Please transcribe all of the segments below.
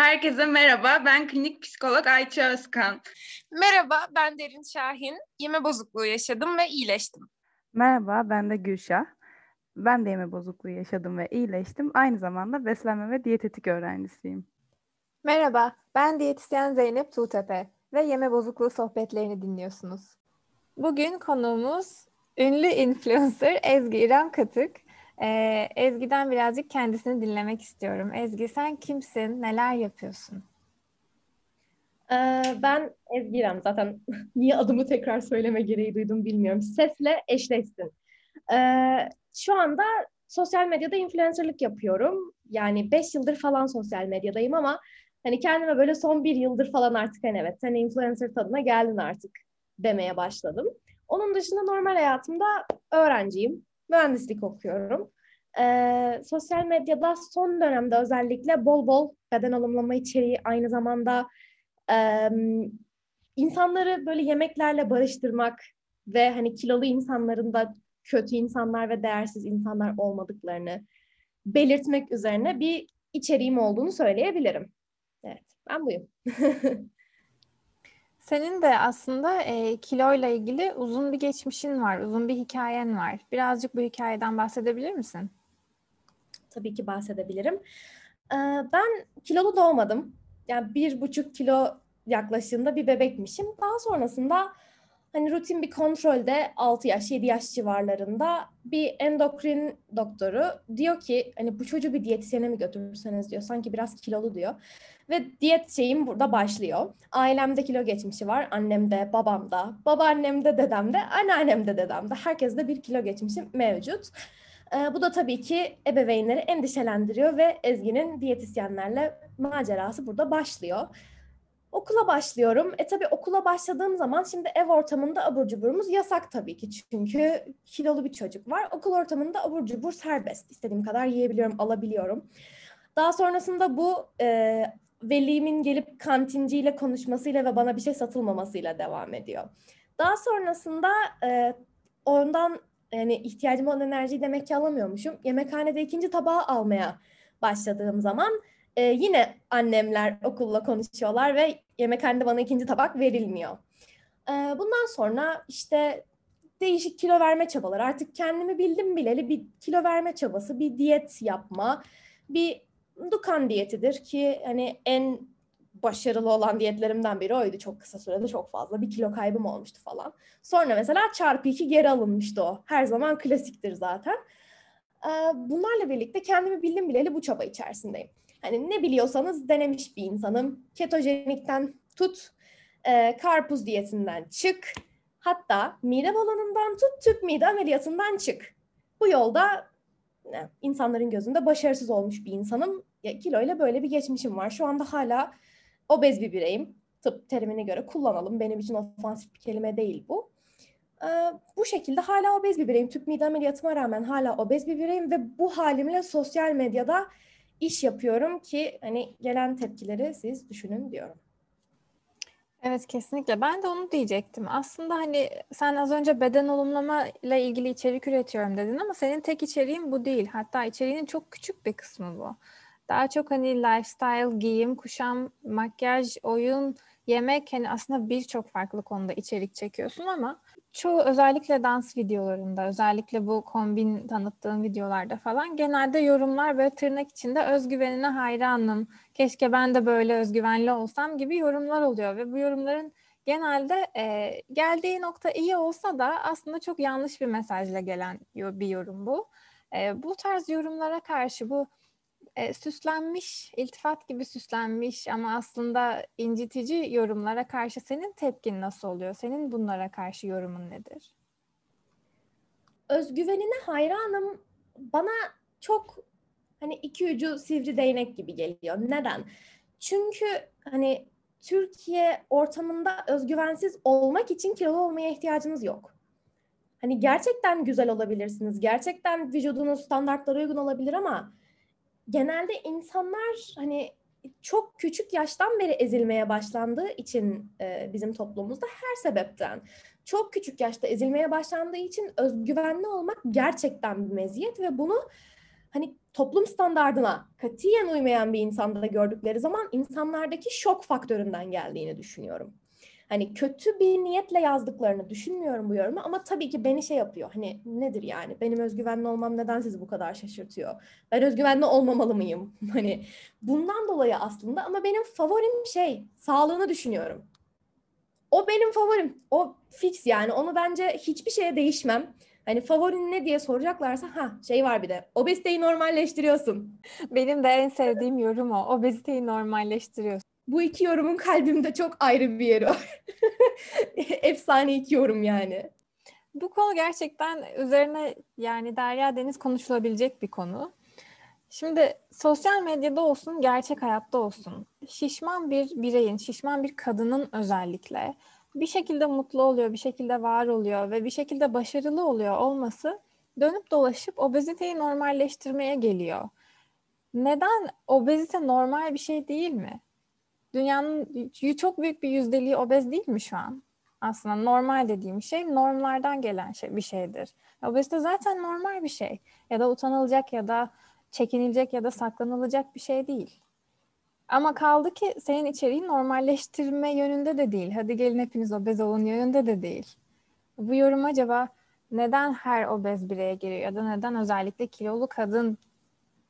Herkese merhaba, ben klinik psikolog Ayça Özkan. Merhaba, ben Derin Şahin. Yeme bozukluğu yaşadım ve iyileştim. Merhaba, ben de Gülşah. Ben de yeme bozukluğu yaşadım ve iyileştim. Aynı zamanda beslenme ve diyetetik öğrencisiyim. Merhaba, ben diyetisyen Zeynep Tuğtepe ve yeme bozukluğu sohbetlerini dinliyorsunuz. Bugün konuğumuz ünlü influencer Ezgi İrem Katık. Ee, Ezgi'den birazcık kendisini dinlemek istiyorum. Ezgi sen kimsin? Neler yapıyorsun? Ee, ben Ezgi. Zaten niye adımı tekrar söyleme gereği duydum bilmiyorum. Sesle eşleşsin. Ee, şu anda sosyal medyada influencerlık yapıyorum. Yani beş yıldır falan sosyal medyadayım ama hani kendime böyle son bir yıldır falan artık hani evet sen influencer tadına geldin artık demeye başladım. Onun dışında normal hayatımda öğrenciyim. Mühendislik okuyorum. Ee, sosyal medyada son dönemde özellikle bol bol beden alımlama içeriği aynı zamanda e, insanları böyle yemeklerle barıştırmak ve hani kilolu insanların da kötü insanlar ve değersiz insanlar olmadıklarını belirtmek üzerine bir içeriğim olduğunu söyleyebilirim. Evet, ben buyum. Senin de aslında e, kiloyla ilgili uzun bir geçmişin var, uzun bir hikayen var. Birazcık bu hikayeden bahsedebilir misin? Tabii ki bahsedebilirim. Ee, ben kilolu doğmadım. Yani bir buçuk kilo yaklaşığında bir bebekmişim. Daha sonrasında hani rutin bir kontrolde 6 yaş, 7 yaş civarlarında bir endokrin doktoru diyor ki hani bu çocuğu bir diyetisyene mi götürürseniz diyor. Sanki biraz kilolu diyor. Ve diyet şeyim burada başlıyor. Ailemde kilo geçmişi var. Annemde, babamda, babaannemde, dedemde, anneannemde, dedemde. Herkeste bir kilo geçmişi mevcut. Ee, bu da tabii ki ebeveynleri endişelendiriyor ve Ezgi'nin diyetisyenlerle macerası burada başlıyor. Okula başlıyorum. E tabii okula başladığım zaman şimdi ev ortamında abur cuburumuz yasak tabii ki. Çünkü kilolu bir çocuk var. Okul ortamında abur cubur serbest. İstediğim kadar yiyebiliyorum, alabiliyorum. Daha sonrasında bu e, velimin gelip kantinciyle konuşmasıyla ve bana bir şey satılmamasıyla devam ediyor. Daha sonrasında e, ondan yani ihtiyacım olan enerjiyi demek ki alamıyormuşum. Yemekhanede ikinci tabağı almaya başladığım zaman e, yine annemler okulla konuşuyorlar ve yemekhanede bana ikinci tabak verilmiyor. E, bundan sonra işte değişik kilo verme çabaları. Artık kendimi bildim bileli bir kilo verme çabası, bir diyet yapma, bir Dukan diyetidir ki hani en başarılı olan diyetlerimden biri oydu. Çok kısa sürede çok fazla bir kilo kaybım olmuştu falan. Sonra mesela çarpı iki geri alınmıştı o. Her zaman klasiktir zaten. Bunlarla birlikte kendimi bildim bileli bu çaba içerisindeyim. Hani ne biliyorsanız denemiş bir insanım. Ketojenikten tut, e, karpuz diyetinden çık. Hatta mide balonundan tut, tüp mide ameliyatından çık. Bu yolda ne, insanların gözünde başarısız olmuş bir insanım. Ya, kiloyla böyle bir geçmişim var. Şu anda hala obez bir bireyim. Tıp terimine göre kullanalım. Benim için ofansif bir kelime değil bu. Ee, bu şekilde hala obez bir bireyim. Tüp mide ameliyatıma rağmen hala obez bir bireyim ve bu halimle sosyal medyada iş yapıyorum ki hani gelen tepkileri siz düşünün diyorum. Evet kesinlikle. Ben de onu diyecektim. Aslında hani sen az önce beden olumlama ile ilgili içerik üretiyorum dedin ama senin tek içeriğin bu değil. Hatta içeriğinin çok küçük bir kısmı bu. Daha çok hani lifestyle, giyim, kuşam, makyaj, oyun, yemek hani aslında birçok farklı konuda içerik çekiyorsun ama çoğu özellikle dans videolarında, özellikle bu kombin tanıttığın videolarda falan genelde yorumlar böyle tırnak içinde özgüvenine hayranım, keşke ben de böyle özgüvenli olsam gibi yorumlar oluyor ve bu yorumların genelde e, geldiği nokta iyi olsa da aslında çok yanlış bir mesajla gelen bir yorum bu. E, bu tarz yorumlara karşı bu e, süslenmiş, iltifat gibi süslenmiş ama aslında incitici yorumlara karşı senin tepkin nasıl oluyor? Senin bunlara karşı yorumun nedir? Özgüvenine hayranım. Bana çok hani iki ucu sivri değnek gibi geliyor. Neden? Çünkü hani Türkiye ortamında özgüvensiz olmak için kilolu olmaya ihtiyacınız yok. Hani gerçekten güzel olabilirsiniz. Gerçekten vücudunuz standartlara uygun olabilir ama genelde insanlar hani çok küçük yaştan beri ezilmeye başlandığı için e, bizim toplumumuzda her sebepten çok küçük yaşta ezilmeye başlandığı için özgüvenli olmak gerçekten bir meziyet ve bunu hani toplum standardına katiyen uymayan bir insanda gördükleri zaman insanlardaki şok faktöründen geldiğini düşünüyorum. Hani kötü bir niyetle yazdıklarını düşünmüyorum bu yorumu ama tabii ki beni şey yapıyor. Hani nedir yani? Benim özgüvenli olmam neden sizi bu kadar şaşırtıyor? Ben özgüvenli olmamalı mıyım? Hani bundan dolayı aslında ama benim favorim şey, sağlığını düşünüyorum. O benim favorim. O fix yani. Onu bence hiçbir şeye değişmem. Hani favorin ne diye soracaklarsa ha şey var bir de obeziteyi normalleştiriyorsun. Benim de en sevdiğim yorum o. Obeziteyi normalleştiriyorsun. Bu iki yorumun kalbimde çok ayrı bir yeri var. Efsane iki yorum yani. Bu konu gerçekten üzerine yani Derya Deniz konuşulabilecek bir konu. Şimdi sosyal medyada olsun, gerçek hayatta olsun. Şişman bir bireyin, şişman bir kadının özellikle bir şekilde mutlu oluyor, bir şekilde var oluyor ve bir şekilde başarılı oluyor olması dönüp dolaşıp obeziteyi normalleştirmeye geliyor. Neden obezite normal bir şey değil mi? Dünyanın çok büyük bir yüzdeliği obez değil mi şu an? Aslında normal dediğim şey normlardan gelen şey bir şeydir. Obezite zaten normal bir şey. Ya da utanılacak ya da çekinilecek ya da saklanılacak bir şey değil. Ama kaldı ki senin içeriğin normalleştirme yönünde de değil. Hadi gelin hepiniz obez olun yönünde de değil. Bu yorum acaba neden her obez bireye geliyor ya da neden özellikle kilolu kadın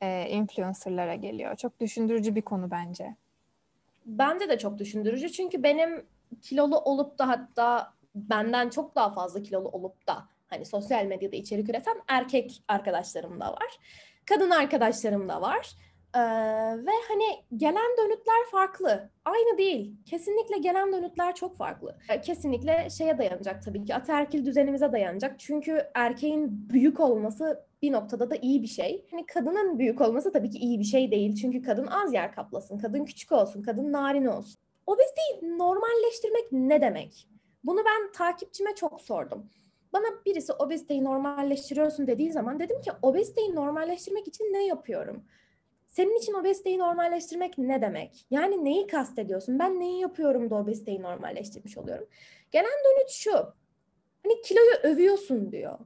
e, influencerlara geliyor? Çok düşündürücü bir konu bence. Bence de çok düşündürücü çünkü benim kilolu olup da hatta benden çok daha fazla kilolu olup da hani sosyal medyada içerik üreten erkek arkadaşlarım da var. Kadın arkadaşlarım da var. Ee, ve hani gelen dönütler farklı. Aynı değil. Kesinlikle gelen dönütler çok farklı. Kesinlikle şeye dayanacak tabii ki. Ataerkil düzenimize dayanacak. Çünkü erkeğin büyük olması bir noktada da iyi bir şey. Hani kadının büyük olması tabii ki iyi bir şey değil. Çünkü kadın az yer kaplasın, kadın küçük olsun, kadın narin olsun. Obeziteyi normalleştirmek ne demek? Bunu ben takipçime çok sordum. Bana birisi obeziteyi normalleştiriyorsun dediği zaman dedim ki obeziteyi normalleştirmek için ne yapıyorum? Senin için obeziteyi normalleştirmek ne demek? Yani neyi kastediyorsun? Ben neyi yapıyorum da obeziteyi normalleştirmiş oluyorum? Gelen dönüt şu. Hani kiloyu övüyorsun diyor.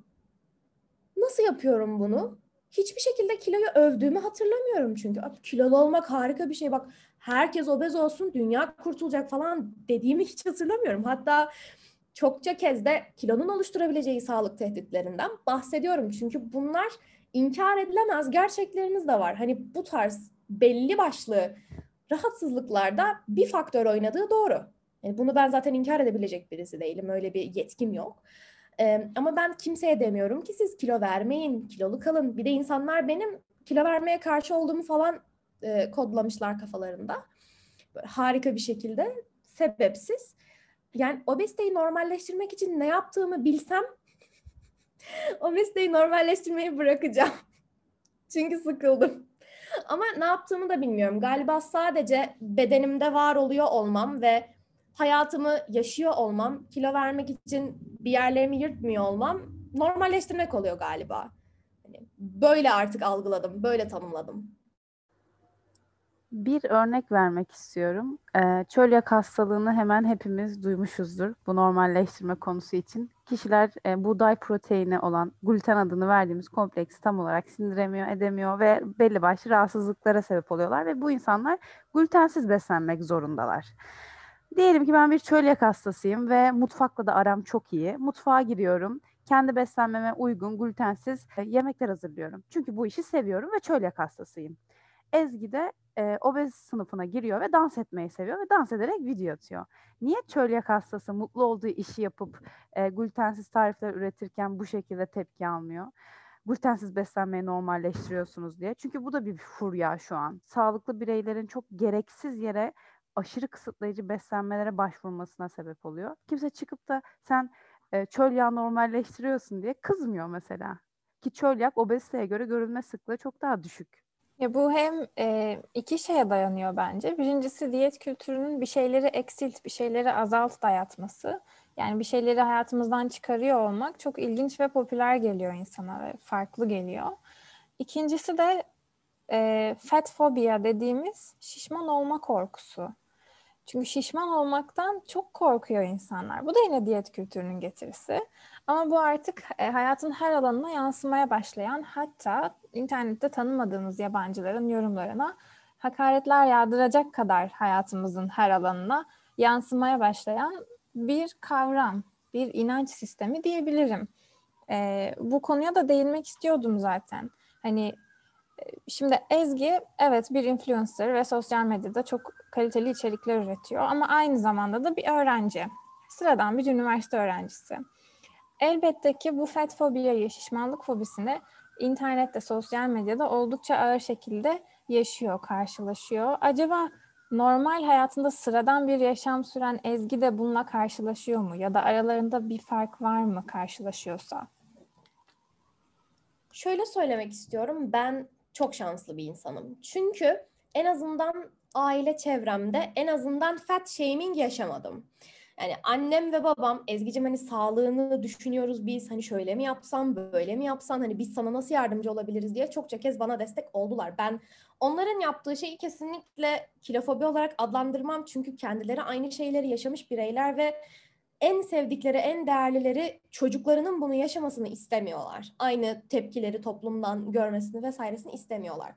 Nasıl yapıyorum bunu? Hiçbir şekilde kiloyu övdüğümü hatırlamıyorum çünkü. Kilolu olmak harika bir şey. Bak herkes obez olsun, dünya kurtulacak falan dediğimi hiç hatırlamıyorum. Hatta çokça kez de kilonun oluşturabileceği sağlık tehditlerinden bahsediyorum. Çünkü bunlar inkar edilemez gerçeklerimiz de var. Hani bu tarz belli başlı rahatsızlıklarda bir faktör oynadığı doğru. Yani bunu ben zaten inkar edebilecek birisi değilim. Öyle bir yetkim yok. Ee, ama ben kimseye demiyorum ki siz kilo vermeyin, kilolu kalın. Bir de insanlar benim kilo vermeye karşı olduğumu falan e, kodlamışlar kafalarında. Böyle harika bir şekilde sebepsiz. Yani obeziteyi normalleştirmek için ne yaptığımı bilsem o mesleği normalleştirmeyi bırakacağım. Çünkü sıkıldım. Ama ne yaptığımı da bilmiyorum. Galiba sadece bedenimde var oluyor olmam ve hayatımı yaşıyor olmam, kilo vermek için bir yerlerimi yırtmıyor olmam normalleştirmek oluyor galiba. Hani böyle artık algıladım, böyle tanımladım. Bir örnek vermek istiyorum. Ee, çölyak hastalığını hemen hepimiz duymuşuzdur bu normalleştirme konusu için. Kişiler e, buğday proteini olan gluten adını verdiğimiz kompleksi tam olarak sindiremiyor, edemiyor ve belli başlı rahatsızlıklara sebep oluyorlar ve bu insanlar glutensiz beslenmek zorundalar. Diyelim ki ben bir çölyak hastasıyım ve mutfakla da aram çok iyi. Mutfağa giriyorum. Kendi beslenmeme uygun glutensiz e, yemekler hazırlıyorum. Çünkü bu işi seviyorum ve çölyak hastasıyım. Ezgi de e, obez sınıfına giriyor ve dans etmeyi seviyor ve dans ederek video atıyor. Niye çölyak hastası mutlu olduğu işi yapıp e, glutensiz tarifler üretirken bu şekilde tepki almıyor? Glutensiz beslenmeyi normalleştiriyorsunuz diye. Çünkü bu da bir furya şu an. Sağlıklı bireylerin çok gereksiz yere aşırı kısıtlayıcı beslenmelere başvurmasına sebep oluyor. Kimse çıkıp da sen e, çöl yağı normalleştiriyorsun diye kızmıyor mesela. Ki çöl yak obeziteye göre görülme sıklığı çok daha düşük. Ya bu hem e, iki şeye dayanıyor bence. Birincisi diyet kültürünün bir şeyleri eksilt, bir şeyleri azalt dayatması. Yani bir şeyleri hayatımızdan çıkarıyor olmak çok ilginç ve popüler geliyor insana ve farklı geliyor. İkincisi de e, fat fobia dediğimiz şişman olma korkusu. Çünkü şişman olmaktan çok korkuyor insanlar. Bu da yine diyet kültürünün getirisi. Ama bu artık hayatın her alanına yansımaya başlayan hatta internette tanımadığımız yabancıların yorumlarına hakaretler yağdıracak kadar hayatımızın her alanına yansımaya başlayan bir kavram, bir inanç sistemi diyebilirim. E, bu konuya da değinmek istiyordum zaten. Hani e, şimdi Ezgi evet bir influencer ve sosyal medyada çok kaliteli içerikler üretiyor ama aynı zamanda da bir öğrenci. Sıradan bir üniversite öğrencisi. Elbette ki bu fat şişmanlık fobisini internette, sosyal medyada oldukça ağır şekilde yaşıyor, karşılaşıyor. Acaba normal hayatında sıradan bir yaşam süren Ezgi de bununla karşılaşıyor mu? Ya da aralarında bir fark var mı karşılaşıyorsa? Şöyle söylemek istiyorum. Ben çok şanslı bir insanım. Çünkü en azından aile çevremde en azından fat shaming yaşamadım. Yani annem ve babam Ezgi'cim hani sağlığını düşünüyoruz biz hani şöyle mi yapsam böyle mi yapsan hani biz sana nasıl yardımcı olabiliriz diye çokça kez bana destek oldular. Ben onların yaptığı şeyi kesinlikle kilofobi olarak adlandırmam çünkü kendileri aynı şeyleri yaşamış bireyler ve en sevdikleri, en değerlileri çocuklarının bunu yaşamasını istemiyorlar. Aynı tepkileri toplumdan görmesini vesairesini istemiyorlar.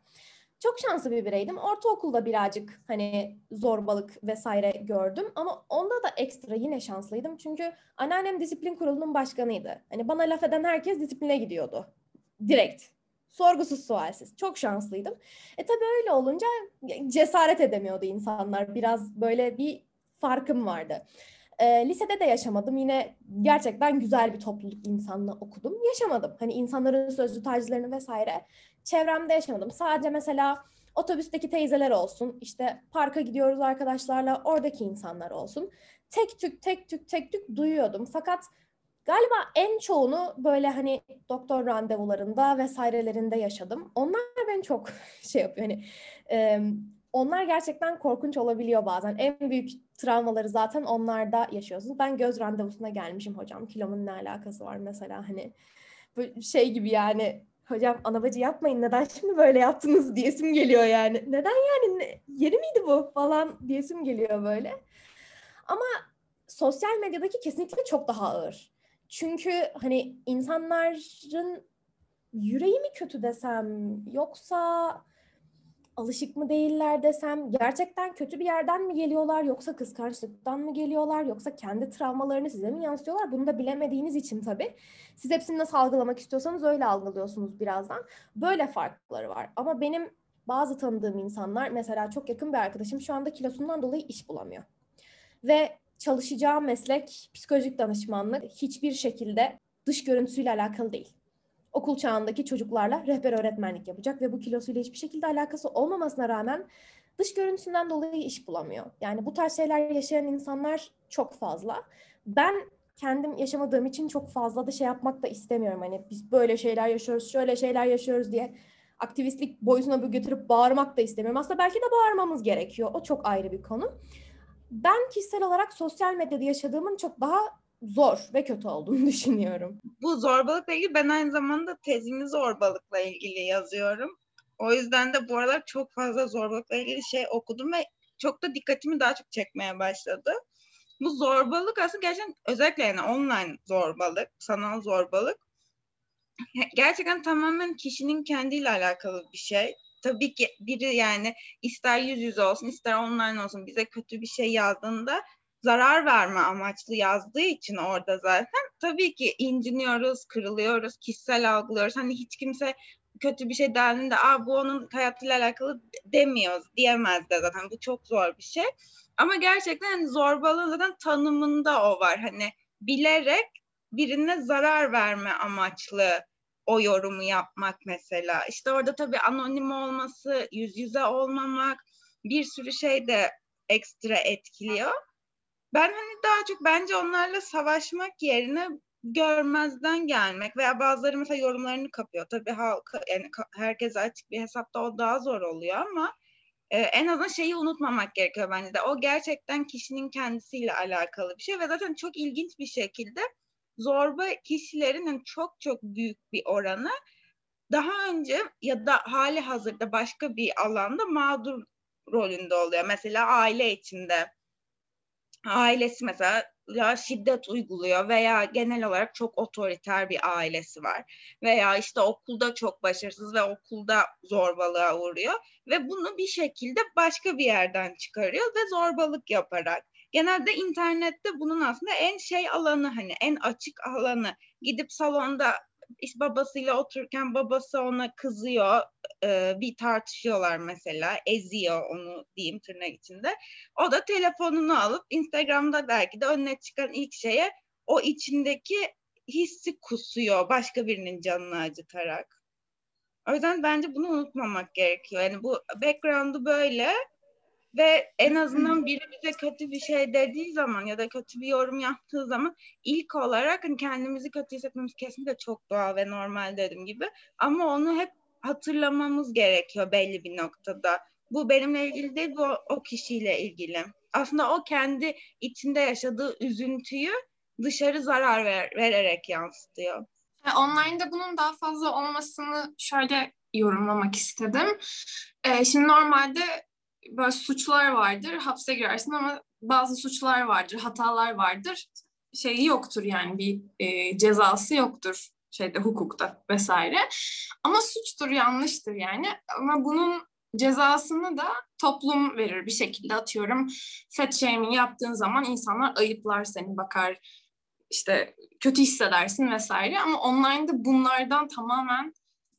Çok şanslı bir bireydim. Ortaokulda birazcık hani zorbalık vesaire gördüm ama onda da ekstra yine şanslıydım. Çünkü anneannem disiplin kurulunun başkanıydı. Hani bana laf eden herkes disipline gidiyordu. Direkt. Sorgusuz sualsiz. Çok şanslıydım. E tabii öyle olunca cesaret edemiyordu insanlar. Biraz böyle bir farkım vardı. E, lisede de yaşamadım. Yine gerçekten güzel bir topluluk insanla okudum. Yaşamadım. Hani insanların sözlü tarzlarını vesaire çevremde yaşamadım. Sadece mesela otobüsteki teyzeler olsun, işte parka gidiyoruz arkadaşlarla oradaki insanlar olsun. Tek tük tek tük tek tük duyuyordum. Fakat galiba en çoğunu böyle hani doktor randevularında vesairelerinde yaşadım. Onlar beni çok şey yapıyor. Hani e, onlar gerçekten korkunç olabiliyor bazen. En büyük travmaları zaten onlarda yaşıyorsunuz. Ben göz randevusuna gelmişim hocam. Kilomun ne alakası var mesela hani bu şey gibi yani hocam anabacı yapmayın neden şimdi böyle yaptınız diyesim geliyor yani. Neden yani ne, yeri miydi bu falan diyesim geliyor böyle. Ama sosyal medyadaki kesinlikle çok daha ağır. Çünkü hani insanların yüreği mi kötü desem yoksa alışık mı değiller desem, gerçekten kötü bir yerden mi geliyorlar yoksa kıskançlıktan mı geliyorlar yoksa kendi travmalarını size mi yansıtıyorlar? Bunu da bilemediğiniz için tabii. Siz hepsini nasıl algılamak istiyorsanız öyle algılıyorsunuz birazdan. Böyle farkları var. Ama benim bazı tanıdığım insanlar mesela çok yakın bir arkadaşım şu anda kilosundan dolayı iş bulamıyor. Ve çalışacağı meslek psikolojik danışmanlık hiçbir şekilde dış görüntüsüyle alakalı değil okul çağındaki çocuklarla rehber öğretmenlik yapacak ve bu kilosuyla hiçbir şekilde alakası olmamasına rağmen dış görüntüsünden dolayı iş bulamıyor. Yani bu tarz şeyler yaşayan insanlar çok fazla. Ben kendim yaşamadığım için çok fazla da şey yapmak da istemiyorum. Hani biz böyle şeyler yaşıyoruz, şöyle şeyler yaşıyoruz diye aktivistlik boyutuna götürüp bağırmak da istemiyorum. Aslında belki de bağırmamız gerekiyor. O çok ayrı bir konu. Ben kişisel olarak sosyal medyada yaşadığımın çok daha zor ve kötü olduğunu düşünüyorum. Bu zorbalıkla ilgili ben aynı zamanda tezimi zorbalıkla ilgili yazıyorum. O yüzden de bu aralar çok fazla zorbalıkla ilgili şey okudum ve çok da dikkatimi daha çok çekmeye başladı. Bu zorbalık aslında gerçekten özellikle yani online zorbalık, sanal zorbalık gerçekten tamamen kişinin kendiyle alakalı bir şey. Tabii ki biri yani ister yüz yüze olsun ister online olsun bize kötü bir şey yazdığında zarar verme amaçlı yazdığı için orada zaten tabii ki inciniyoruz, kırılıyoruz, kişisel algılıyoruz. Hani hiç kimse kötü bir şey dendiğinde Aa, bu onun hayatıyla alakalı demiyoruz, diyemez de zaten. Bu çok zor bir şey. Ama gerçekten hani zorbalığın zaten tanımında o var. Hani bilerek birine zarar verme amaçlı o yorumu yapmak mesela. İşte orada tabii anonim olması, yüz yüze olmamak bir sürü şey de ekstra etkiliyor ben hani daha çok bence onlarla savaşmak yerine görmezden gelmek veya bazıları mesela yorumlarını kapıyor. Tabii halka yani herkes açık bir hesapta o daha zor oluyor ama e, en azından şeyi unutmamak gerekiyor bence de. O gerçekten kişinin kendisiyle alakalı bir şey ve zaten çok ilginç bir şekilde zorba kişilerin hani çok çok büyük bir oranı daha önce ya da hali hazırda başka bir alanda mağdur rolünde oluyor. Mesela aile içinde ailesi mesela şiddet uyguluyor veya genel olarak çok otoriter bir ailesi var. Veya işte okulda çok başarısız ve okulda zorbalığa uğruyor ve bunu bir şekilde başka bir yerden çıkarıyor ve zorbalık yaparak. Genelde internette bunun aslında en şey alanı hani en açık alanı gidip salonda işte babasıyla otururken babası ona kızıyor e, bir tartışıyorlar mesela eziyor onu diyeyim tırnak içinde o da telefonunu alıp Instagram'da belki de önüne çıkan ilk şeye o içindeki hissi kusuyor başka birinin canını acıtarak. O yüzden bence bunu unutmamak gerekiyor. Yani bu background'u böyle ve en azından biri bize kötü bir şey dediği zaman ya da kötü bir yorum yaptığı zaman ilk olarak hani kendimizi kötü hissetmemiz kesinlikle çok doğal ve normal dediğim gibi. Ama onu hep hatırlamamız gerekiyor belli bir noktada. Bu benimle ilgili değil, bu o kişiyle ilgili. Aslında o kendi içinde yaşadığı üzüntüyü dışarı zarar ver, vererek yansıtıyor. Online'da bunun daha fazla olmasını şöyle yorumlamak istedim. Ee, şimdi normalde böyle suçlar vardır, hapse girersin ama bazı suçlar vardır, hatalar vardır. Şeyi yoktur yani bir e, cezası yoktur şeyde hukukta vesaire. Ama suçtur, yanlıştır yani. Ama bunun cezasını da toplum verir bir şekilde atıyorum. Fat shaming yaptığın zaman insanlar ayıplar seni bakar işte kötü hissedersin vesaire ama online'da bunlardan tamamen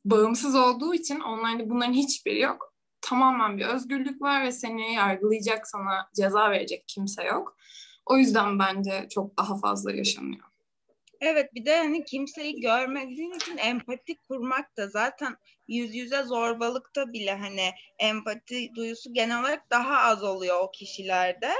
bağımsız olduğu için online'da bunların hiçbiri yok. Tamamen bir özgürlük var ve seni yargılayacak, sana ceza verecek kimse yok. O yüzden bence çok daha fazla yaşanıyor. Evet bir de hani kimseyi görmediğin için empati kurmak da zaten yüz yüze zorbalıkta bile hani empati duyusu genel olarak daha az oluyor o kişilerde.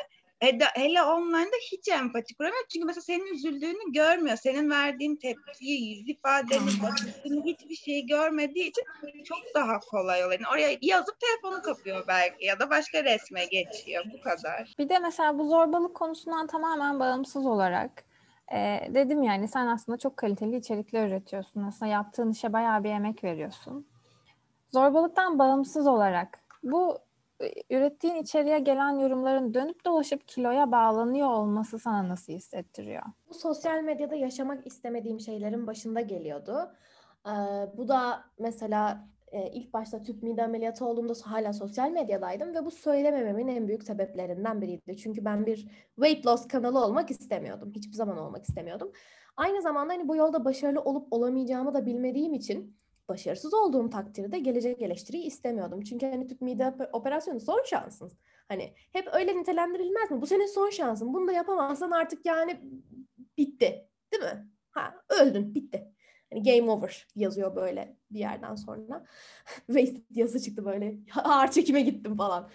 Hele, hele online'da hiç empati kuramıyor. Çünkü mesela senin üzüldüğünü görmüyor. Senin verdiğin tepkiyi, yüz ifadeni, bakışını hiçbir şeyi görmediği için çok daha kolay oluyor. Yani oraya yazıp telefonu kapıyor belki ya da başka resme geçiyor. Bu kadar. Bir de mesela bu zorbalık konusundan tamamen bağımsız olarak e, dedim yani sen aslında çok kaliteli içerikler üretiyorsun. Aslında yaptığın işe bayağı bir emek veriyorsun. Zorbalıktan bağımsız olarak bu ürettiğin içeriye gelen yorumların dönüp dolaşıp kiloya bağlanıyor olması sana nasıl hissettiriyor? Bu sosyal medyada yaşamak istemediğim şeylerin başında geliyordu. Ee, bu da mesela e, ilk başta tüp mide ameliyatı olduğumda hala sosyal medyadaydım ve bu söylemememin en büyük sebeplerinden biriydi. Çünkü ben bir weight loss kanalı olmak istemiyordum. Hiçbir zaman olmak istemiyordum. Aynı zamanda hani bu yolda başarılı olup olamayacağımı da bilmediğim için başarısız olduğum takdirde gelecek eleştiriyi istemiyordum. Çünkü hani tüp mide operasyonu son şansın. Hani hep öyle nitelendirilmez mi? Bu senin son şansın. Bunu da yapamazsan artık yani bitti. Değil mi? Ha öldün bitti. Hani game over yazıyor böyle bir yerden sonra. Wasted yazı çıktı böyle. Ağır çekime gittim falan.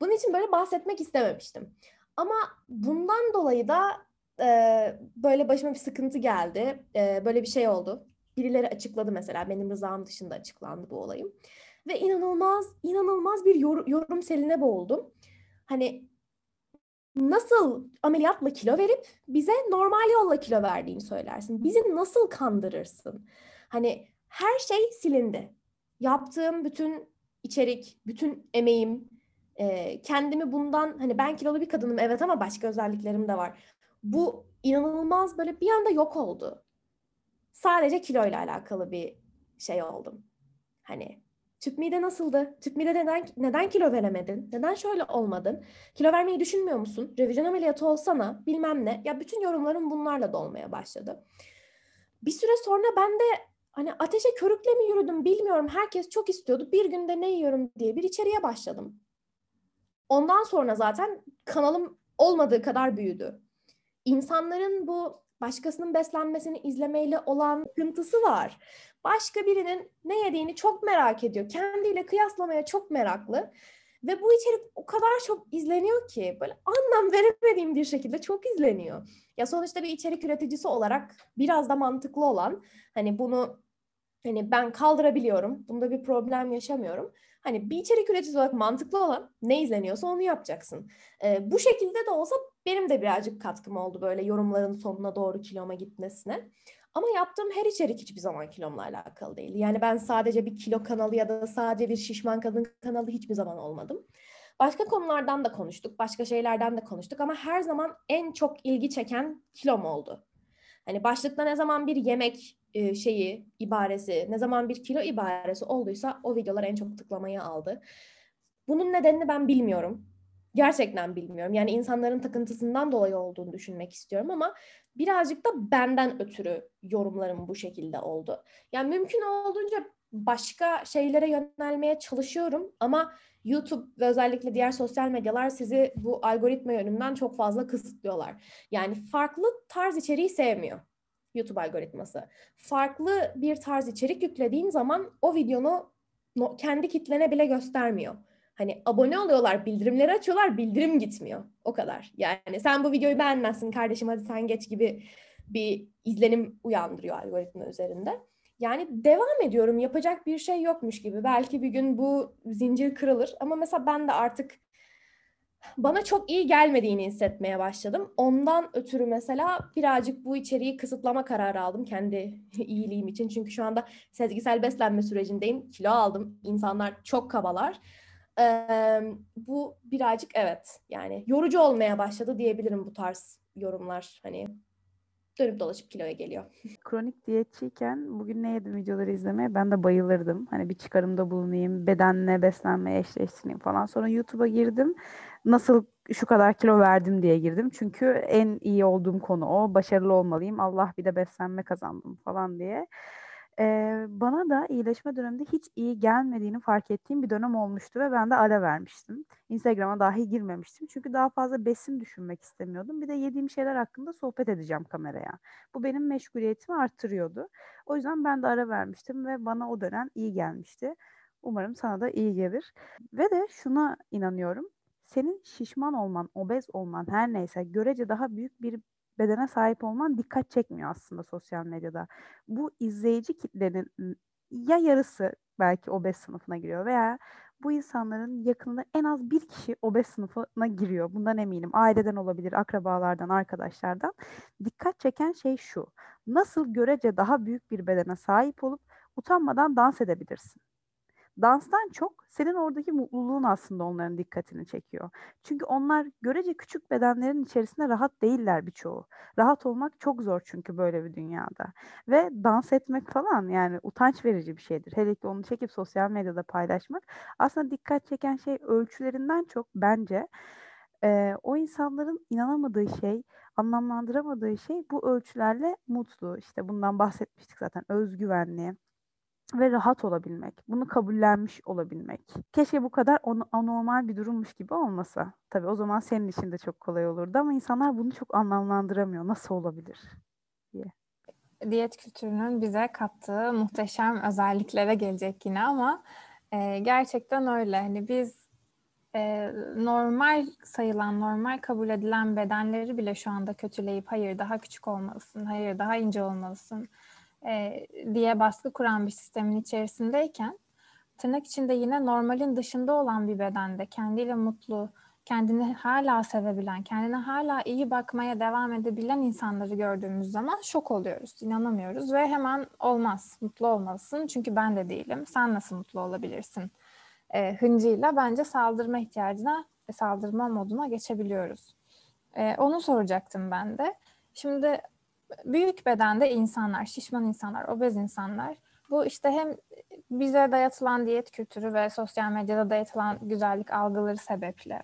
Bunun için böyle bahsetmek istememiştim. Ama bundan dolayı da e, böyle başıma bir sıkıntı geldi. E, böyle bir şey oldu birileri açıkladı mesela benim rızam dışında açıklandı bu olayım. Ve inanılmaz inanılmaz bir yor- yorum seline boğuldum. Hani nasıl ameliyatla kilo verip bize normal yolla kilo verdiğini söylersin. Bizi nasıl kandırırsın? Hani her şey silindi. Yaptığım bütün içerik, bütün emeğim, e, kendimi bundan hani ben kilolu bir kadınım evet ama başka özelliklerim de var. Bu inanılmaz böyle bir anda yok oldu sadece kiloyla alakalı bir şey oldum. Hani tüp mide nasıldı? Tüp mide neden, neden kilo veremedin? Neden şöyle olmadın? Kilo vermeyi düşünmüyor musun? Revizyon ameliyatı olsana bilmem ne. Ya bütün yorumlarım bunlarla dolmaya başladı. Bir süre sonra ben de hani ateşe körükle mi yürüdüm bilmiyorum. Herkes çok istiyordu. Bir günde ne yiyorum diye bir içeriye başladım. Ondan sonra zaten kanalım olmadığı kadar büyüdü. İnsanların bu başkasının beslenmesini izlemeyle olan sıkıntısı var. Başka birinin ne yediğini çok merak ediyor. Kendiyle kıyaslamaya çok meraklı. Ve bu içerik o kadar çok izleniyor ki böyle anlam veremediğim bir şekilde çok izleniyor. Ya sonuçta bir içerik üreticisi olarak biraz da mantıklı olan hani bunu hani ben kaldırabiliyorum. Bunda bir problem yaşamıyorum. Hani bir içerik üreticisi olarak mantıklı olan ne izleniyorsa onu yapacaksın. Ee, bu şekilde de olsa benim de birazcık katkım oldu böyle yorumların sonuna doğru kiloma gitmesine. Ama yaptığım her içerik hiçbir zaman kilomla alakalı değil. Yani ben sadece bir kilo kanalı ya da sadece bir şişman kadın kanalı hiçbir zaman olmadım. Başka konulardan da konuştuk, başka şeylerden de konuştuk ama her zaman en çok ilgi çeken kilom oldu. Hani başlıkta ne zaman bir yemek e, şeyi, ibaresi, ne zaman bir kilo ibaresi olduysa o videolar en çok tıklamayı aldı. Bunun nedenini ben bilmiyorum. Gerçekten bilmiyorum. Yani insanların takıntısından dolayı olduğunu düşünmek istiyorum ama birazcık da benden ötürü yorumlarım bu şekilde oldu. Yani mümkün olduğunca başka şeylere yönelmeye çalışıyorum ama YouTube ve özellikle diğer sosyal medyalar sizi bu algoritma yönünden çok fazla kısıtlıyorlar. Yani farklı tarz içeriği sevmiyor YouTube algoritması. Farklı bir tarz içerik yüklediğin zaman o videonu kendi kitlene bile göstermiyor. Hani abone oluyorlar, bildirimleri açıyorlar, bildirim gitmiyor. O kadar. Yani sen bu videoyu beğenmezsin kardeşim hadi sen geç gibi bir izlenim uyandırıyor algoritma üzerinde. Yani devam ediyorum. Yapacak bir şey yokmuş gibi. Belki bir gün bu zincir kırılır ama mesela ben de artık bana çok iyi gelmediğini hissetmeye başladım. Ondan ötürü mesela birazcık bu içeriği kısıtlama kararı aldım kendi iyiliğim için. Çünkü şu anda sezgisel beslenme sürecindeyim. Kilo aldım. İnsanlar çok kabalar. Ee, bu birazcık evet yani yorucu olmaya başladı diyebilirim bu tarz yorumlar. Hani dönüp dolaşıp kiloya geliyor. Kronik diyetçiyken bugün ne yedim videoları izlemeye ben de bayılırdım. Hani bir çıkarımda bulunayım, bedenle beslenmeye eşleştireyim falan. Sonra YouTube'a girdim. Nasıl şu kadar kilo verdim diye girdim. Çünkü en iyi olduğum konu o. Başarılı olmalıyım. Allah bir de beslenme kazandım falan diye. Ee, bana da iyileşme döneminde hiç iyi gelmediğini fark ettiğim bir dönem olmuştu ve ben de ara vermiştim. Instagram'a dahi girmemiştim. Çünkü daha fazla besin düşünmek istemiyordum. Bir de yediğim şeyler hakkında sohbet edeceğim kameraya. Bu benim meşguliyetimi arttırıyordu. O yüzden ben de ara vermiştim ve bana o dönem iyi gelmişti. Umarım sana da iyi gelir. Ve de şuna inanıyorum. Senin şişman olman, obez olman her neyse görece daha büyük bir bedene sahip olman dikkat çekmiyor aslında sosyal medyada. Bu izleyici kitlenin ya yarısı belki obez sınıfına giriyor veya bu insanların yakınında en az bir kişi obez sınıfına giriyor. Bundan eminim. Aileden olabilir, akrabalardan, arkadaşlardan. Dikkat çeken şey şu. Nasıl görece daha büyük bir bedene sahip olup utanmadan dans edebilirsin? Danstan çok senin oradaki mutluluğun aslında onların dikkatini çekiyor. Çünkü onlar görece küçük bedenlerin içerisinde rahat değiller birçoğu. Rahat olmak çok zor çünkü böyle bir dünyada. Ve dans etmek falan yani utanç verici bir şeydir. Hele ki onu çekip sosyal medyada paylaşmak. Aslında dikkat çeken şey ölçülerinden çok bence e, o insanların inanamadığı şey, anlamlandıramadığı şey bu ölçülerle mutlu. İşte bundan bahsetmiştik zaten özgüvenli, ve rahat olabilmek. Bunu kabullenmiş olabilmek. Keşke bu kadar anormal bir durummuş gibi olmasa. Tabii o zaman senin için de çok kolay olurdu ama insanlar bunu çok anlamlandıramıyor. Nasıl olabilir diye. Diyet kültürünün bize kattığı muhteşem özelliklere gelecek yine ama e, gerçekten öyle. Hani biz e, normal sayılan, normal kabul edilen bedenleri bile şu anda kötüleyip hayır daha küçük olmalısın, hayır daha ince olmalısın, e, diye baskı kuran bir sistemin içerisindeyken tırnak içinde yine normalin dışında olan bir bedende kendiyle mutlu, kendini hala sevebilen, kendine hala iyi bakmaya devam edebilen insanları gördüğümüz zaman şok oluyoruz, inanamıyoruz ve hemen olmaz, mutlu olmalısın çünkü ben de değilim, sen nasıl mutlu olabilirsin e, hıncıyla bence saldırma ihtiyacına, saldırma moduna geçebiliyoruz. E, onu soracaktım ben de. Şimdi büyük bedende insanlar, şişman insanlar, obez insanlar bu işte hem bize dayatılan diyet kültürü ve sosyal medyada dayatılan güzellik algıları sebeple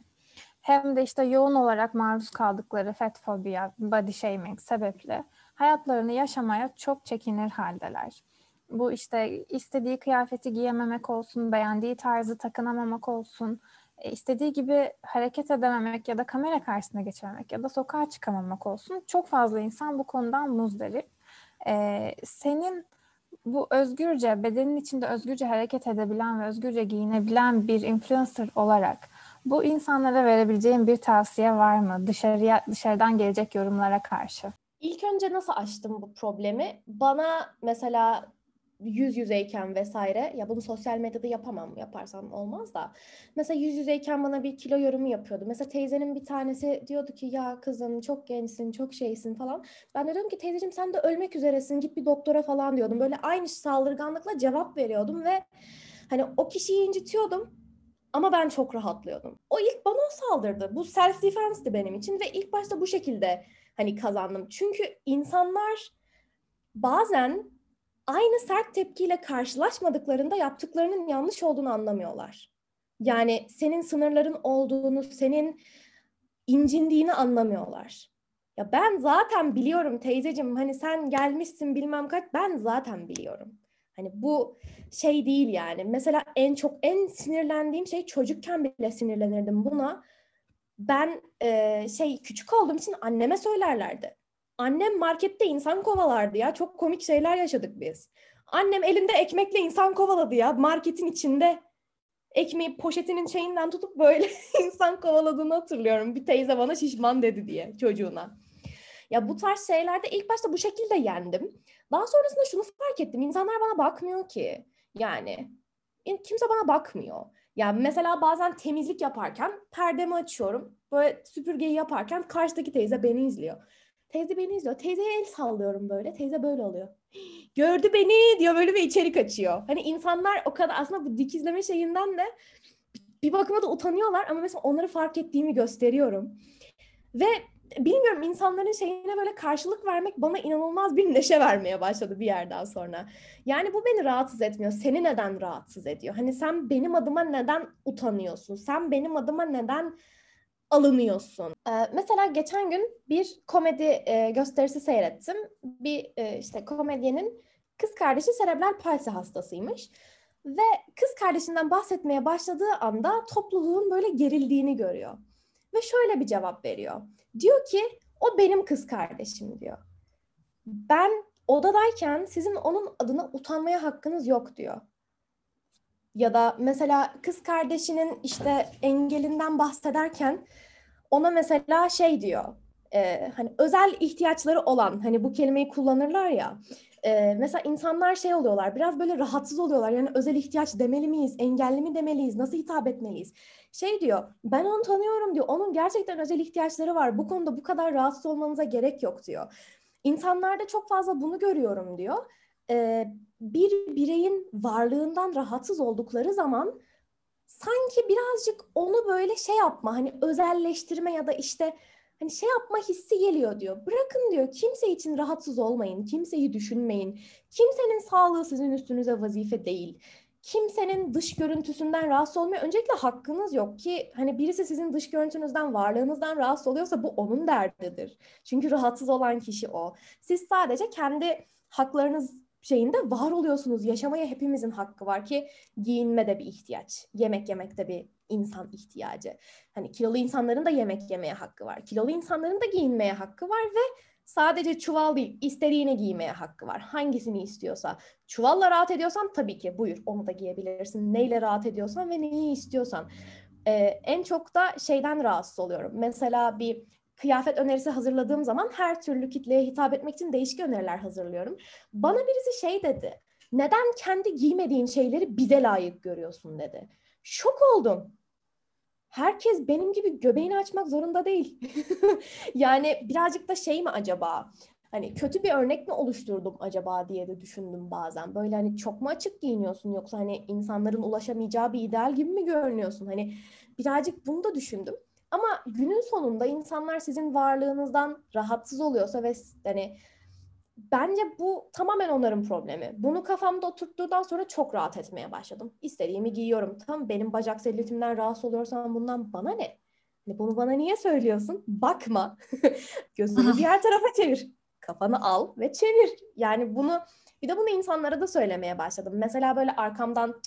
hem de işte yoğun olarak maruz kaldıkları fat fobiya, body shaming sebeple hayatlarını yaşamaya çok çekinir haldeler. Bu işte istediği kıyafeti giyememek olsun, beğendiği tarzı takınamamak olsun, istediği gibi hareket edememek ya da kamera karşısına geçememek ya da sokağa çıkamamak olsun. Çok fazla insan bu konudan muzdarip. Ee, senin bu özgürce, bedenin içinde özgürce hareket edebilen ve özgürce giyinebilen bir influencer olarak bu insanlara verebileceğin bir tavsiye var mı dışarıya dışarıdan gelecek yorumlara karşı? İlk önce nasıl aştım bu problemi? Bana mesela yüz yüzeyken vesaire ya bunu sosyal medyada yapamam yaparsam olmaz da mesela yüz yüzeyken bana bir kilo yorumu yapıyordu. Mesela teyzenin bir tanesi diyordu ki ya kızım çok gençsin çok şeysin falan. Ben de dedim ki teyzeciğim sen de ölmek üzeresin git bir doktora falan diyordum. Böyle aynı saldırganlıkla cevap veriyordum ve hani o kişiyi incitiyordum Ama ben çok rahatlıyordum. O ilk bana saldırdı. Bu self defense'ti benim için ve ilk başta bu şekilde hani kazandım. Çünkü insanlar bazen aynı sert tepkiyle karşılaşmadıklarında yaptıklarının yanlış olduğunu anlamıyorlar. Yani senin sınırların olduğunu, senin incindiğini anlamıyorlar. Ya ben zaten biliyorum teyzeciğim hani sen gelmişsin bilmem kaç ben zaten biliyorum. Hani bu şey değil yani. Mesela en çok en sinirlendiğim şey çocukken bile sinirlenirdim buna. Ben e, şey küçük olduğum için anneme söylerlerdi. Annem markette insan kovalardı ya. Çok komik şeyler yaşadık biz. Annem elinde ekmekle insan kovaladı ya marketin içinde. Ekmeği poşetinin şeyinden tutup böyle insan kovaladığını hatırlıyorum. Bir teyze bana şişman dedi diye çocuğuna. Ya bu tarz şeylerde ilk başta bu şekilde yendim. Daha sonrasında şunu fark ettim. İnsanlar bana bakmıyor ki. Yani kimse bana bakmıyor. Yani mesela bazen temizlik yaparken perdemi açıyorum. Böyle süpürgeyi yaparken karşıdaki teyze beni izliyor. Teyze beni izliyor. Teyzeye el sallıyorum böyle. Teyze böyle oluyor. Gördü beni diyor böyle bir içerik açıyor. Hani insanlar o kadar aslında bu dikizleme şeyinden de bir bakıma da utanıyorlar ama mesela onları fark ettiğimi gösteriyorum. Ve bilmiyorum insanların şeyine böyle karşılık vermek bana inanılmaz bir neşe vermeye başladı bir yerden sonra. Yani bu beni rahatsız etmiyor. Seni neden rahatsız ediyor? Hani sen benim adıma neden utanıyorsun? Sen benim adıma neden alınıyorsun? Ee, mesela geçen gün bir komedi e, gösterisi seyrettim. Bir e, işte komedyenin kız kardeşi serebral palsi hastasıymış. Ve kız kardeşinden bahsetmeye başladığı anda topluluğun böyle gerildiğini görüyor. Ve şöyle bir cevap veriyor. Diyor ki o benim kız kardeşim diyor. Ben odadayken sizin onun adına utanmaya hakkınız yok diyor. Ya da mesela kız kardeşinin işte engelinden bahsederken ona mesela şey diyor. E, hani özel ihtiyaçları olan hani bu kelimeyi kullanırlar ya. E, mesela insanlar şey oluyorlar biraz böyle rahatsız oluyorlar. Yani özel ihtiyaç demeli miyiz? Engelli mi demeliyiz? Nasıl hitap etmeliyiz? Şey diyor ben onu tanıyorum diyor. Onun gerçekten özel ihtiyaçları var. Bu konuda bu kadar rahatsız olmanıza gerek yok diyor. İnsanlarda çok fazla bunu görüyorum diyor. E, bir bireyin varlığından rahatsız oldukları zaman sanki birazcık onu böyle şey yapma hani özelleştirme ya da işte hani şey yapma hissi geliyor diyor. Bırakın diyor kimse için rahatsız olmayın, kimseyi düşünmeyin. Kimsenin sağlığı sizin üstünüze vazife değil. Kimsenin dış görüntüsünden rahatsız olmaya öncelikle hakkınız yok ki hani birisi sizin dış görüntünüzden, varlığınızdan rahatsız oluyorsa bu onun derdidir. Çünkü rahatsız olan kişi o. Siz sadece kendi haklarınız şeyinde var oluyorsunuz. Yaşamaya hepimizin hakkı var ki giyinme de bir ihtiyaç. Yemek yemek de bir insan ihtiyacı. Hani kilolu insanların da yemek yemeye hakkı var. Kilolu insanların da giyinmeye hakkı var ve sadece çuval değil istediğini giymeye hakkı var. Hangisini istiyorsa. Çuvalla rahat ediyorsan tabii ki buyur onu da giyebilirsin. Neyle rahat ediyorsan ve neyi istiyorsan. Ee, en çok da şeyden rahatsız oluyorum. Mesela bir kıyafet önerisi hazırladığım zaman her türlü kitleye hitap etmek için değişik öneriler hazırlıyorum. Bana birisi şey dedi. Neden kendi giymediğin şeyleri bize layık görüyorsun dedi. Şok oldum. Herkes benim gibi göbeğini açmak zorunda değil. yani birazcık da şey mi acaba? Hani kötü bir örnek mi oluşturdum acaba diye de düşündüm bazen. Böyle hani çok mu açık giyiniyorsun yoksa hani insanların ulaşamayacağı bir ideal gibi mi görünüyorsun? Hani birazcık bunu da düşündüm. Ama günün sonunda insanlar sizin varlığınızdan rahatsız oluyorsa ve hani bence bu tamamen onların problemi. Bunu kafamda oturttuktan sonra çok rahat etmeye başladım. İstediğimi giyiyorum. Tamam benim bacak selülitimden rahatsız oluyorsan bundan bana ne? Hani bunu bana niye söylüyorsun? Bakma. Gözünü diğer tarafa çevir. Kafanı al ve çevir. Yani bunu bir de bunu insanlara da söylemeye başladım. Mesela böyle arkamdan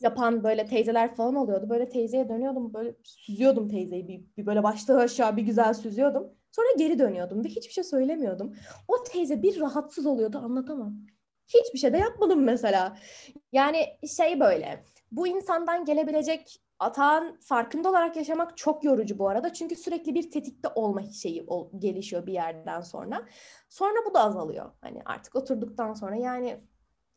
yapan böyle teyzeler falan oluyordu. Böyle teyzeye dönüyordum, böyle süzüyordum teyzeyi. Bir, bir böyle baştan aşağı bir güzel süzüyordum. Sonra geri dönüyordum ve hiçbir şey söylemiyordum. O teyze bir rahatsız oluyordu anlatamam. Hiçbir şey de yapmadım mesela. Yani şey böyle, bu insandan gelebilecek atağın farkında olarak yaşamak çok yorucu bu arada. Çünkü sürekli bir tetikte olma şeyi ol, gelişiyor bir yerden sonra. Sonra bu da azalıyor. Hani artık oturduktan sonra yani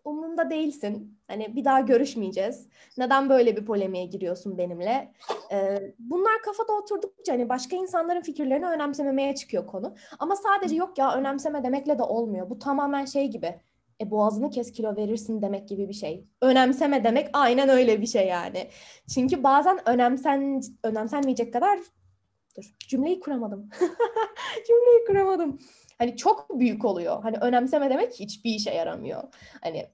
umurumda değilsin. Hani bir daha görüşmeyeceğiz. Neden böyle bir polemiğe giriyorsun benimle? Ee, bunlar kafada oturdukça hani başka insanların fikirlerini önemsememeye çıkıyor konu. Ama sadece yok ya önemseme demekle de olmuyor. Bu tamamen şey gibi. E boğazını kes kilo verirsin demek gibi bir şey. Önemseme demek aynen öyle bir şey yani. Çünkü bazen önemsen önemsenmeyecek kadar dur cümleyi kuramadım. cümleyi kuramadım. Hani çok büyük oluyor. Hani önemseme demek hiçbir işe yaramıyor. Hani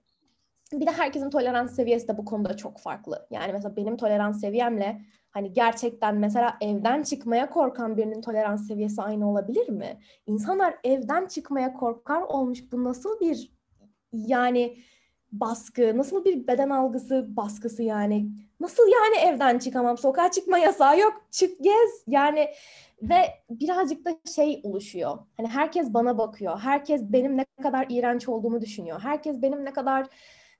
bir de herkesin tolerans seviyesi de bu konuda çok farklı. Yani mesela benim tolerans seviyemle hani gerçekten mesela evden çıkmaya korkan birinin tolerans seviyesi aynı olabilir mi? İnsanlar evden çıkmaya korkar olmuş. Bu nasıl bir yani baskı, nasıl bir beden algısı baskısı yani? Nasıl yani evden çıkamam? Sokağa çıkma yasağı yok. Çık gez. Yani ve birazcık da şey oluşuyor. Hani herkes bana bakıyor. Herkes benim ne kadar iğrenç olduğumu düşünüyor. Herkes benim ne kadar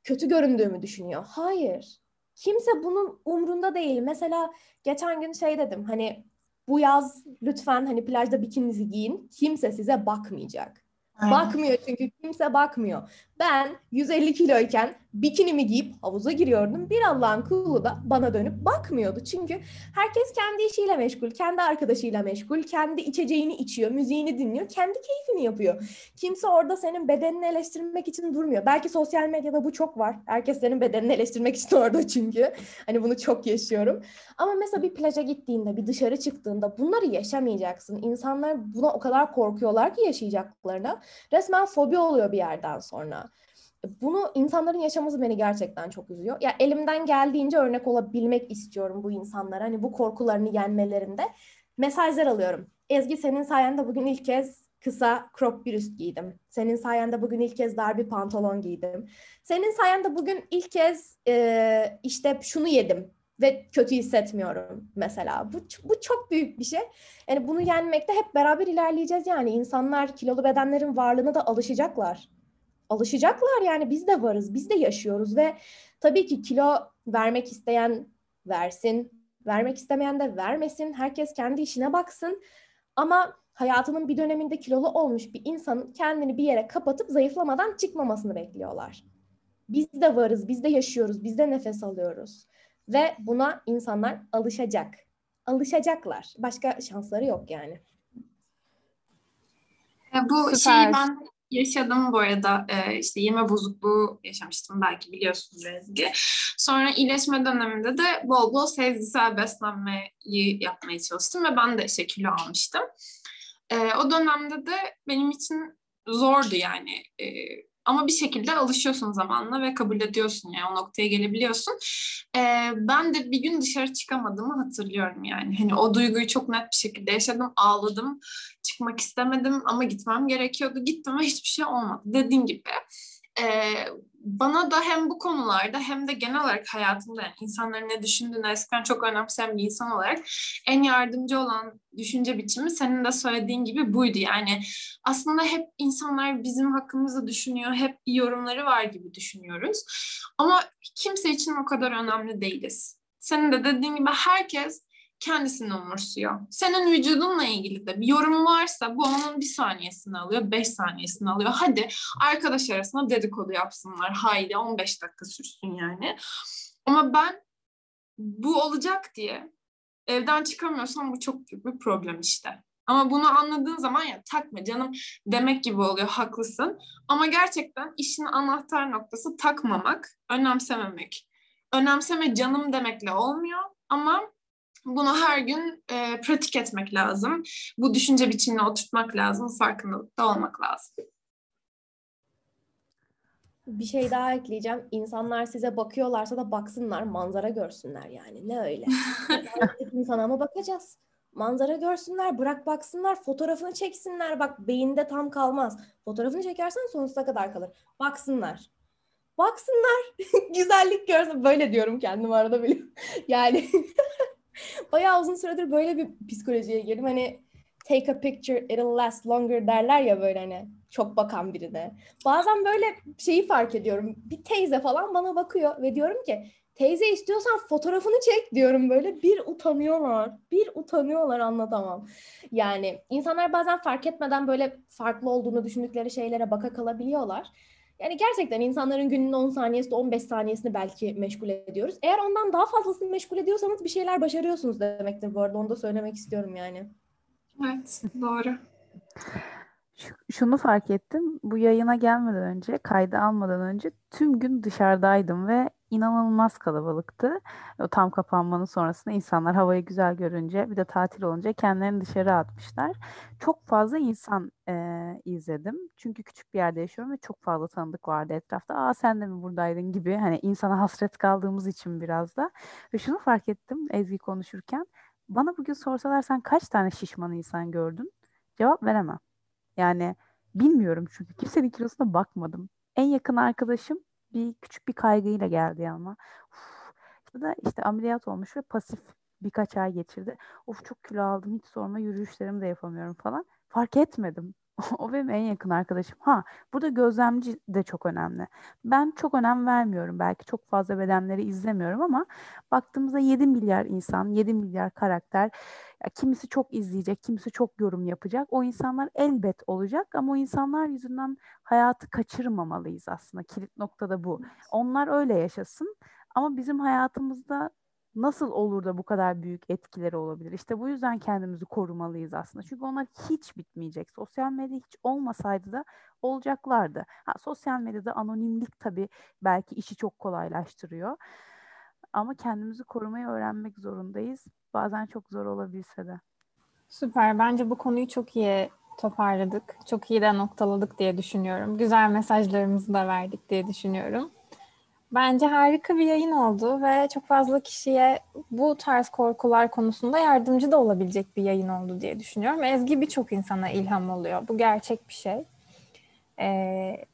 kötü göründüğümü düşünüyor. Hayır. Kimse bunun umrunda değil. Mesela geçen gün şey dedim hani bu yaz lütfen hani plajda bikininizi giyin. Kimse size bakmayacak. Aynen. Bakmıyor çünkü kimse bakmıyor. Ben 150 kiloyken bikinimi giyip havuza giriyordum. Bir Allah'ın kulu da bana dönüp bakmıyordu. Çünkü herkes kendi işiyle meşgul, kendi arkadaşıyla meşgul, kendi içeceğini içiyor, müziğini dinliyor, kendi keyfini yapıyor. Kimse orada senin bedenini eleştirmek için durmuyor. Belki sosyal medyada bu çok var. Herkes senin bedenini eleştirmek için orada çünkü. Hani bunu çok yaşıyorum. Ama mesela bir plaja gittiğinde, bir dışarı çıktığında bunları yaşamayacaksın. İnsanlar buna o kadar korkuyorlar ki yaşayacaklarına. Resmen fobi oluyor bir yerden sonra bunu insanların yaşaması beni gerçekten çok üzüyor. Ya elimden geldiğince örnek olabilmek istiyorum bu insanlara. Hani bu korkularını yenmelerinde mesajlar alıyorum. Ezgi senin sayende bugün ilk kez kısa crop bir üst giydim. Senin sayende bugün ilk kez dar bir pantolon giydim. Senin sayende bugün ilk kez e, işte şunu yedim ve kötü hissetmiyorum mesela. Bu, bu çok büyük bir şey. Yani bunu yenmekte hep beraber ilerleyeceğiz yani. insanlar kilolu bedenlerin varlığına da alışacaklar alışacaklar yani biz de varız, biz de yaşıyoruz ve tabii ki kilo vermek isteyen versin, vermek istemeyen de vermesin. Herkes kendi işine baksın. Ama hayatının bir döneminde kilolu olmuş bir insanın kendini bir yere kapatıp zayıflamadan çıkmamasını bekliyorlar. Biz de varız, biz de yaşıyoruz, biz de nefes alıyoruz. Ve buna insanlar alışacak. Alışacaklar. Başka şansları yok yani. Bu Süper. şeyi ben yaşadım bu arada. E, işte yeme bozukluğu yaşamıştım belki biliyorsunuz Ezgi. Sonra iyileşme döneminde de bol bol sezgisel beslenmeyi yapmaya çalıştım ve ben de işte almıştım. E, o dönemde de benim için zordu yani. E, ama bir şekilde alışıyorsun zamanla ve kabul ediyorsun yani o noktaya gelebiliyorsun. Ee, ben de bir gün dışarı çıkamadığımı hatırlıyorum yani. Hani o duyguyu çok net bir şekilde yaşadım. Ağladım. Çıkmak istemedim ama gitmem gerekiyordu. Gittim ve hiçbir şey olmadı. Dediğin gibi e, bana da hem bu konularda hem de genel olarak hayatımda yani insanların ne düşündüğünü eskiden çok önemseyen bir insan olarak en yardımcı olan düşünce biçimi senin de söylediğin gibi buydu. Yani aslında hep insanlar bizim hakkımızda düşünüyor, hep yorumları var gibi düşünüyoruz. Ama kimse için o kadar önemli değiliz. Senin de dediğin gibi herkes kendisini umursuyor. Senin vücudunla ilgili de bir yorum varsa bu onun bir saniyesini alıyor, beş saniyesini alıyor. Hadi arkadaş arasında dedikodu yapsınlar. Haydi 15 dakika sürsün yani. Ama ben bu olacak diye evden çıkamıyorsam bu çok büyük bir problem işte. Ama bunu anladığın zaman ya takma canım demek gibi oluyor haklısın. Ama gerçekten işin anahtar noktası takmamak, önemsememek. Önemseme canım demekle olmuyor ama bunu her gün e, pratik etmek lazım. Bu düşünce biçimine oturtmak lazım. Farkındalıkta olmak lazım. Bir şey daha ekleyeceğim. İnsanlar size bakıyorlarsa da baksınlar, manzara görsünler yani. Ne öyle? İnsana mı bakacağız? Manzara görsünler, bırak baksınlar, fotoğrafını çeksinler. Bak beyinde tam kalmaz. Fotoğrafını çekersen sonsuza kadar kalır. Baksınlar. Baksınlar. Güzellik görsün. Böyle diyorum kendim arada bile. yani Bayağı uzun süredir böyle bir psikolojiye girdim. Hani take a picture, it'll last longer derler ya böyle hani çok bakan birine. Bazen böyle şeyi fark ediyorum. Bir teyze falan bana bakıyor ve diyorum ki teyze istiyorsan fotoğrafını çek diyorum böyle. Bir utanıyorlar. Bir utanıyorlar anlatamam. Yani insanlar bazen fark etmeden böyle farklı olduğunu düşündükleri şeylere baka kalabiliyorlar. Yani gerçekten insanların gününün 10 saniyesini 15 saniyesini belki meşgul ediyoruz. Eğer ondan daha fazlasını meşgul ediyorsanız bir şeyler başarıyorsunuz demektir bu arada. Onu da söylemek istiyorum yani. Evet doğru. Şu- şunu fark ettim. Bu yayına gelmeden önce, kaydı almadan önce tüm gün dışarıdaydım ve inanılmaz kalabalıktı. O tam kapanmanın sonrasında insanlar havayı güzel görünce, bir de tatil olunca kendilerini dışarı atmışlar. Çok fazla insan eee, izledim. Çünkü küçük bir yerde yaşıyorum ve çok fazla tanıdık vardı etrafta. Aa sen de mi buradaydın gibi hani insana hasret kaldığımız için biraz da. Ve şunu fark ettim Ezgi konuşurken. Bana bugün sorsalar sen kaç tane şişman insan gördün? Cevap veremem. Yani bilmiyorum çünkü kimsenin kilosuna bakmadım. En yakın arkadaşım bir küçük bir kaygıyla geldi yanıma. Uf, işte da işte ameliyat olmuş ve pasif birkaç ay geçirdi. Of çok kilo aldım hiç sorma yürüyüşlerimi de yapamıyorum falan. Fark etmedim. O benim en yakın arkadaşım. Ha, burada gözlemci de çok önemli. Ben çok önem vermiyorum. Belki çok fazla bedenleri izlemiyorum ama baktığımızda 7 milyar insan, 7 milyar karakter. Ya kimisi çok izleyecek, kimisi çok yorum yapacak. O insanlar elbet olacak ama o insanlar yüzünden hayatı kaçırmamalıyız aslında. Kilit nokta da bu. Onlar öyle yaşasın ama bizim hayatımızda nasıl olur da bu kadar büyük etkileri olabilir? İşte bu yüzden kendimizi korumalıyız aslında. Çünkü onlar hiç bitmeyecek. Sosyal medya hiç olmasaydı da olacaklardı. Ha, sosyal medyada anonimlik tabii belki işi çok kolaylaştırıyor. Ama kendimizi korumayı öğrenmek zorundayız. Bazen çok zor olabilse de. Süper. Bence bu konuyu çok iyi toparladık. Çok iyi de noktaladık diye düşünüyorum. Güzel mesajlarımızı da verdik diye düşünüyorum. Bence harika bir yayın oldu ve çok fazla kişiye bu tarz korkular konusunda yardımcı da olabilecek bir yayın oldu diye düşünüyorum. Ezgi birçok insana ilham oluyor. Bu gerçek bir şey. Ee,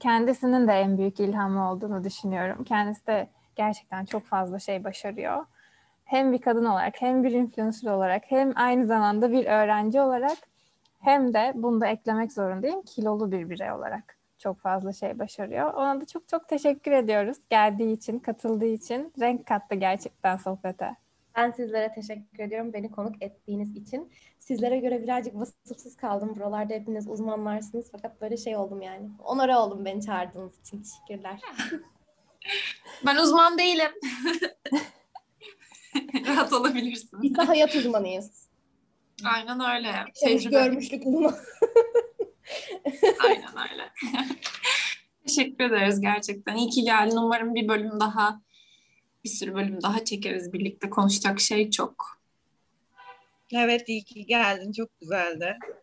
kendisinin de en büyük ilhamı olduğunu düşünüyorum. Kendisi de gerçekten çok fazla şey başarıyor. Hem bir kadın olarak hem bir influencer olarak hem aynı zamanda bir öğrenci olarak hem de bunu da eklemek zorundayım kilolu bir birey olarak çok fazla şey başarıyor. Ona da çok çok teşekkür ediyoruz geldiği için, katıldığı için. Renk kattı gerçekten sohbete. Ben sizlere teşekkür ediyorum beni konuk ettiğiniz için. Sizlere göre birazcık vasıfsız kaldım. Buralarda hepiniz uzmanlarsınız fakat böyle şey oldum yani. Onore oldum beni çağırdığınız için. Teşekkürler. Ben uzman değilim. Rahat olabilirsin. Biz de hayat uzmanıyız. Aynen öyle. Yaşamış Tecrübe. görmüşlük uzmanı. Aynen öyle. Teşekkür ederiz gerçekten. İyi ki geldin. Umarım bir bölüm daha, bir sürü bölüm daha çekeriz birlikte. Konuşacak şey çok. Evet iyi ki geldin. Çok güzeldi.